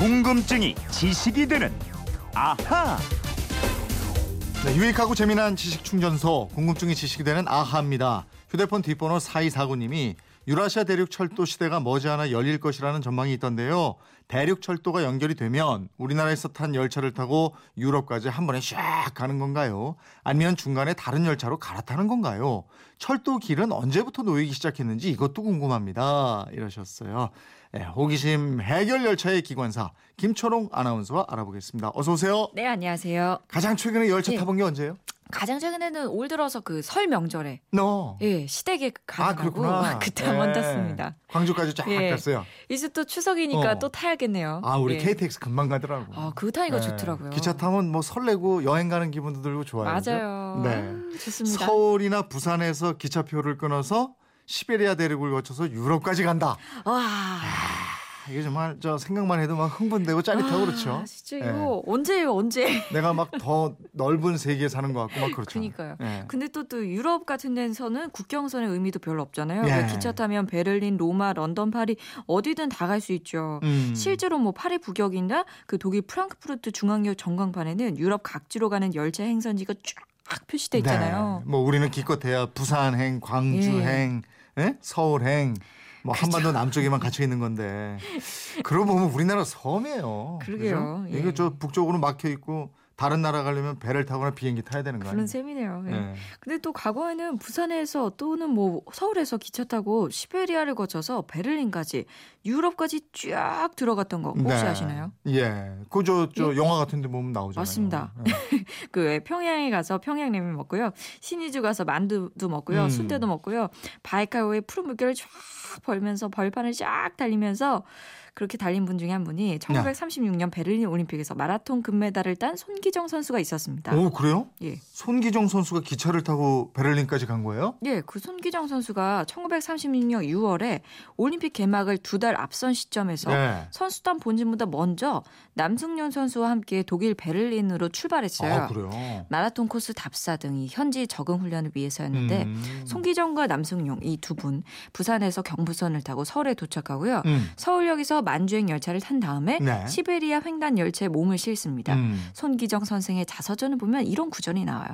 궁금증이 지식이 되는 아하. 네, 유익하고 재미난 지식 충전소 궁금증이 지식이 되는 아하입니다. 휴대폰 뒷번호 4249님이 유라시아 대륙 철도 시대가 머지않아 열릴 것이라는 전망이 있던데요. 대륙 철도가 연결이 되면 우리나라에서 탄 열차를 타고 유럽까지 한 번에 샥 가는 건가요? 아니면 중간에 다른 열차로 갈아타는 건가요? 철도 길은 언제부터 놓이기 시작했는지 이것도 궁금합니다. 이러셨어요. 네, 호기심 해결 열차의 기관사 김초롱 아나운서와 알아보겠습니다. 어서 오세요. 네, 안녕하세요. 가장 최근에 열차 네. 타본 게 언제예요? 가장 최근에는 올 들어서 그 설 명절에 너. 예, 시댁에 아 가고 그렇구나. 그때 예. 한번 탔습니다. 광주까지 쫙 예. 갔어요. 이제 또 추석이니까 어. 또 타야겠네요. 아 우리 예. KTX 금방 가더라고. 아, 그거 타니까 예. 좋더라고요. 기차 타면 뭐 설레고 여행 가는 기분도 들고 좋아요. 맞아요. 네. 음, 좋습니다. 서울이나 부산에서 기차표를 끊어서 시베리아 대륙을 거쳐서 유럽까지 간다. 와. 아, 이게 정말 저 생각만 해도 막 흥분되고 짜릿하고 그렇죠. 아, 진짜 이거 언제예요, 언제? 내가 막 더 넓은 세계에 사는 것 같고 막 그렇죠. 그니까요. 예. 근데 또, 또 유럽 같은 데서는 국경선의 의미도 별로 없잖아요. 예. 기차 타면 베를린, 로마, 런던, 파리 어디든 다 갈 수 있죠. 음. 실제로 뭐 파리 북역이나 그 독일 프랑크푸르트 중앙역 전광판에는 유럽 각지로 가는 열차 행선지가 쫙 표시돼 있잖아요. 네. 뭐 우리는 기껏해야 부산행, 광주행, 예? 서울행, 뭐 한반도 남쪽에만 갇혀 있는 건데 그러고 보면 우리나라 섬이에요. 그러게요. 그죠? 예. 이게 저 북쪽으로 막혀 있고 다른 나라 가려면 배를 타거나 비행기 타야 되는 거 그런? 셈이네요. 예. 예. 근데 또 과거에는 부산에서 또는 뭐 서울에서 기차 타고 시베리아를 거쳐서 베를린까지 유럽까지 쫙 들어갔던 거 혹시 네. 아시나요? 예. 그저 저 영화 같은 데 보면 나오잖아요. 맞습니다. 예. 그왜 평양에 가서 평양냉면 먹고요. 신의주 가서 만두도 먹고요. 음. 순대도 먹고요. 바이카오의 푸른 물결을 쫙 벌면서 벌판을 쫙 달리면서 그렇게 달린 분 중에 한 분이 1936년 베를린 올림픽에서 마라톤 금메달을 딴 손기정 선수가 있었습니다. 오, 그래요? 예. 손기정 선수가 기차를 타고 베를린까지 간 거예요? 예, 그 손기정 선수가 1936년 6월에 올림픽 개막을 두 달 앞선 시점에서 네. 선수단 본진보다 먼저 남승윤 선수와 함께 독일 베를린으로 출발했어요. 아, 그래요. 마라톤 코스 답사 등이 현지 적응 훈련을 위해서였는데 음. 송기정과 남승용 이 두 분 부산에서 경부선을 타고 서울에 도착하고요. 음. 서울역에서 만주행 열차를 탄 다음에 네. 시베리아 횡단 열차에 몸을 실습니다. 음. 손기정 선생의 자서전을 보면 이런 구절이 나와요.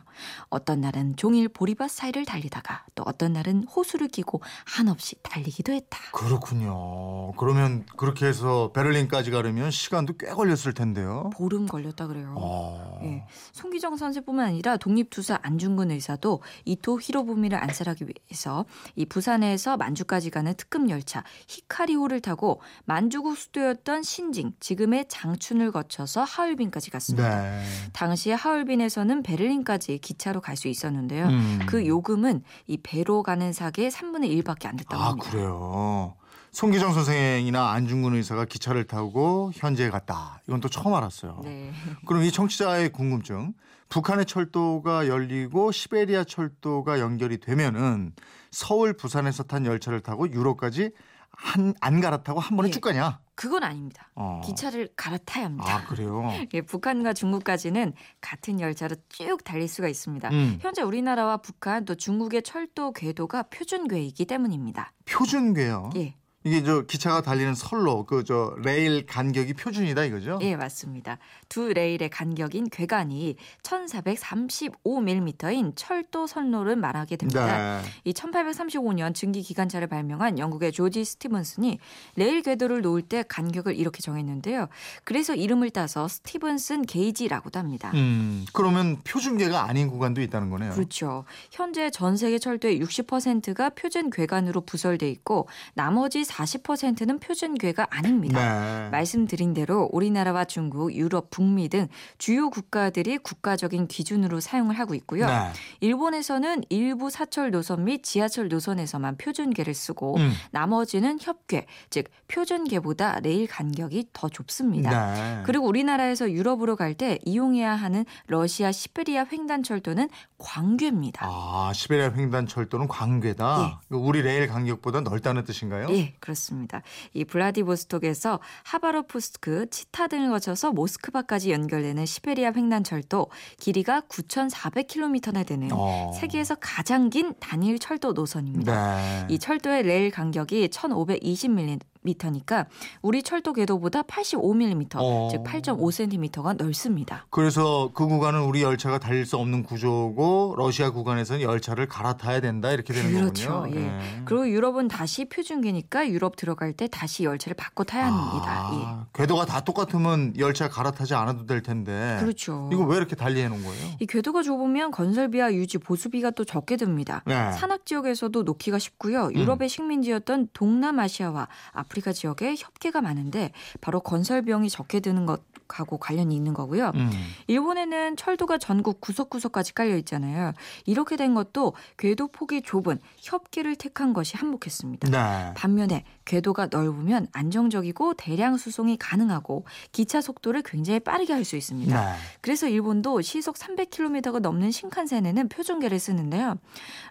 어떤 날은 종일 보리밭 사이를 달리다가 또 어떤 날은 호수를 끼고 한없이 달리기도 했다. 그렇군요. 그러면 그렇게 해서 베를린까지 가려면 시간도 꽤 걸렸을 텐데요. 보름 걸렸다 그래요. 어. 예. 송기정 선수뿐만 아니라 독립투사 안중근 의사도 이토 히로부미를 안살하기 위해서 이 부산에서 만주까지 가는 특급 열차 히카리호를 타고 만주 국 수도였던 신징, 지금의 장춘을 거쳐서 하얼빈까지 갔습니다. 네. 당시 하얼빈에서는 베를린까지 기차로 갈 수 있었는데요. 음. 그 요금은 이 배로 가는 사계의 3분의 1밖에 안 됐다고 아 합니다. 그래요. 송기정 선생이나 안중근 의사가 기차를 타고 현지에 갔다. 이건 또 처음 알았어요. 네. 그럼 이 청취자의 궁금증. 북한의 철도가 열리고 시베리아 철도가 연결이 되면은 서울 부산에서 탄 열차를 타고 유럽까지 한, 안 갈아타고 한 번에 예. 쭉 가냐? 그건 아닙니다. 어. 기차를 갈아타야 합니다. 아 그래요. 예, 북한과 중국까지는 같은 열차로 쭉 달릴 수가 있습니다. 음. 현재 우리나라와 북한 또 중국의 철도 궤도가 표준 궤이기 때문입니다. 표준궤요. 예, 이게 저 기차가 달리는 선로 그 저 레일 간격이 표준이다 이거죠? 예, 맞습니다. 두 레일의 간격인 궤간이 1,435mm인 철도 선로를 말하게 됩니다. 네. 이 1835년 증기 기관차를 발명한 영국의 조지 스티븐슨이 레일 궤도를 놓을 때 간격을 이렇게 정했는데요. 그래서 이름을 따서 스티븐슨 게이지라고도 합니다. 음, 그러면 표준궤가 아닌 구간도 있다는 거네요. 그렇죠. 현재 전 세계 철도의 60%가 표준 궤간으로 부설돼 있고 나머지 40%는 표준 궤가 아닙니다. 네. 말씀드린 대로 우리나라와 중국, 유럽, 북미 등 주요 국가들이 국가적인 기준으로 사용을 하고 있고요. 네. 일본에서는 일부 사철 노선 및 지하철 노선에서만 표준궤를 쓰고 음. 나머지는 협궤, 즉 표준궤보다 레일 간격이 더 좁습니다. 네. 그리고 우리나라에서 유럽으로 갈 때 이용해야 하는 러시아 시베리아 횡단철도는 광궤입니다. 아, 시베리아 횡단 철도는 광궤다. 우리 레일 간격보다 넓다는 뜻인가요? 예, 그렇습니다. 이 블라디보스톡에서 하바로프스크, 치타 등을 거쳐서 모스크바까지 연결되는 시베리아 횡단철도 길이가 9,400km나 되는 어. 세계에서 가장 긴 단일 철도 노선입니다. 네. 이 철도의 레일 간격이 1,520mm 12mm니까 우리 철도 궤도보다 85mm, 어. 즉 8.5cm가 넓습니다. 그래서 그 구간은 우리 열차가 달릴 수 없는 구조고 러시아 구간에서는 열차를 갈아타야 된다 이렇게 되는 그렇죠. 거군요. 예. 네. 그리고 유럽은 다시 표준계니까 유럽 들어갈 때 다시 열차를 바꿔 타야 합니다. 예. 아, 궤도가 다 똑같으면 열차 갈아타지 않아도 될 텐데. 그렇죠. 이거 왜 이렇게 달리 해놓은 거예요? 이 궤도가 좁으면 건설비와 유지 보수비가 또 적게 듭니다. 네. 산악 지역에서도 놓기가 쉽고요. 유럽의 식민지였던 동남아시아와 아프리카 지역에 협계가 많은데 바로 건설 비용이 적게 드는 것 하고 관련이 있는 거고요. 음. 일본에는 철도가 전국 구석구석까지 깔려 있잖아요. 이렇게 된 것도 궤도 폭이 좁은 협계를 택한 것이 한몫했습니다. 네. 반면에 궤도가 넓으면 안정적이고 대량 수송이 가능하고 기차 속도를 굉장히 빠르게 할 수 있습니다. 네. 그래서 일본도 시속 300km가 넘는 신칸센에는 표준계를 쓰는데요.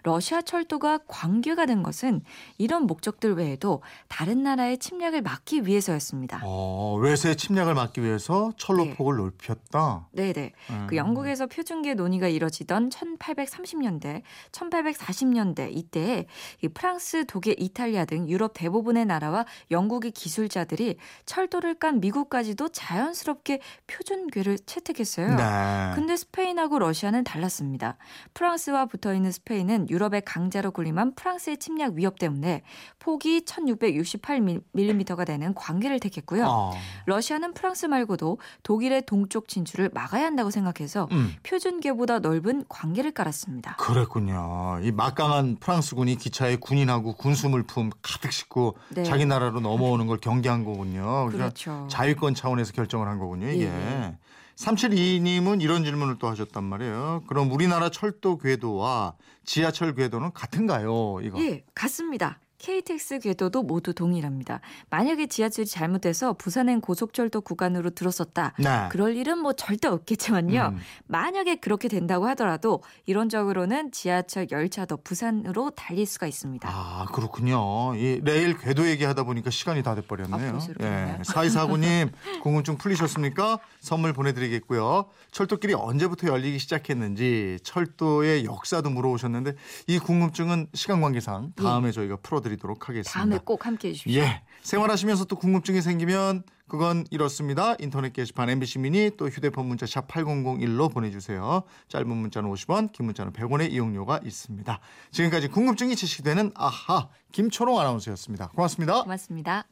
러시아 철도가 광계가 된 것은 이런 목적들 외에도 다른 나라의 침략을 막기 위해서였습니다. 어, 외세 침략을 막기 위해서 철로 네. 폭을 넓혔다. 네 네. 음. 그 영국에서 표준계 논의가 이뤄지던 1830년대, 1840년대 이때에 이 프랑스, 독일, 이탈리아 등 유럽 대부분의 나라와 영국의 기술자들이 철도를 깐 미국까지도 자연스럽게 표준궤를 채택했어요. 네. 근데 스페인하고 러시아는 달랐습니다. 프랑스와 붙어 있는 스페인은 유럽의 강자로 군림한 프랑스의 침략 위협 때문에 폭이 1668mm가 되는 광계를 택했고요. 어. 러시아는 프랑스 말고도 독일의 동쪽 진출을 막아야 한다고 생각해서 음. 표준계보다 넓은 광계를 깔았습니다. 그랬군요. 이 막강한 프랑스군이 기차에 군인하고 군수 물품 가득 싣고 네. 자기 나라로 넘어오는 걸 경계한 거군요. 그러니까 그렇죠. 자유권 차원에서 결정을 한 거군요, 이게. 예. 3722님은 이런 질문을 또 하셨단 말이에요. 그럼 우리나라 철도 궤도와 지하철 궤도는 같은가요? 이거. 예, 같습니다. KTX 궤도도 모두 동일합니다. 만약에 지하철이 잘못돼서 부산행 고속철도 구간으로 들어섰다. 네. 그럴 일은 뭐 절대 없겠지만요. 음. 만약에 그렇게 된다고 하더라도 이론적으로는 지하철 열차도 부산으로 달릴 수가 있습니다. 아, 그렇군요. 이 레일 궤도 얘기하다 보니까 시간이 다 아, 돼버렸네요. 이렇게 됐나요? 사이사구님 궁금증 풀리셨습니까? 선물 보내드리겠고요. 철도길이 언제부터 열리기 시작했는지 철도의 역사도 물어보셨는데 이 궁금증은 시간 관계상 다음에 저희가 풀어 드리도록 하겠습니다. 예. 다음에 꼭 함께해 주십시오. 예. 생활하시면서 또 궁금증이 생기면 그건 이렇습니다. 인터넷 게시판 MBC 미니 또 휴대폰 문자 샵 8001로 보내주세요. 짧은 문자는 50원, 긴 문자는 100원의 이용료가 있습니다. 지금까지 궁금증이 지식되는 아하 김초롱 아나운서였습니다. 고맙습니다. 고맙습니다.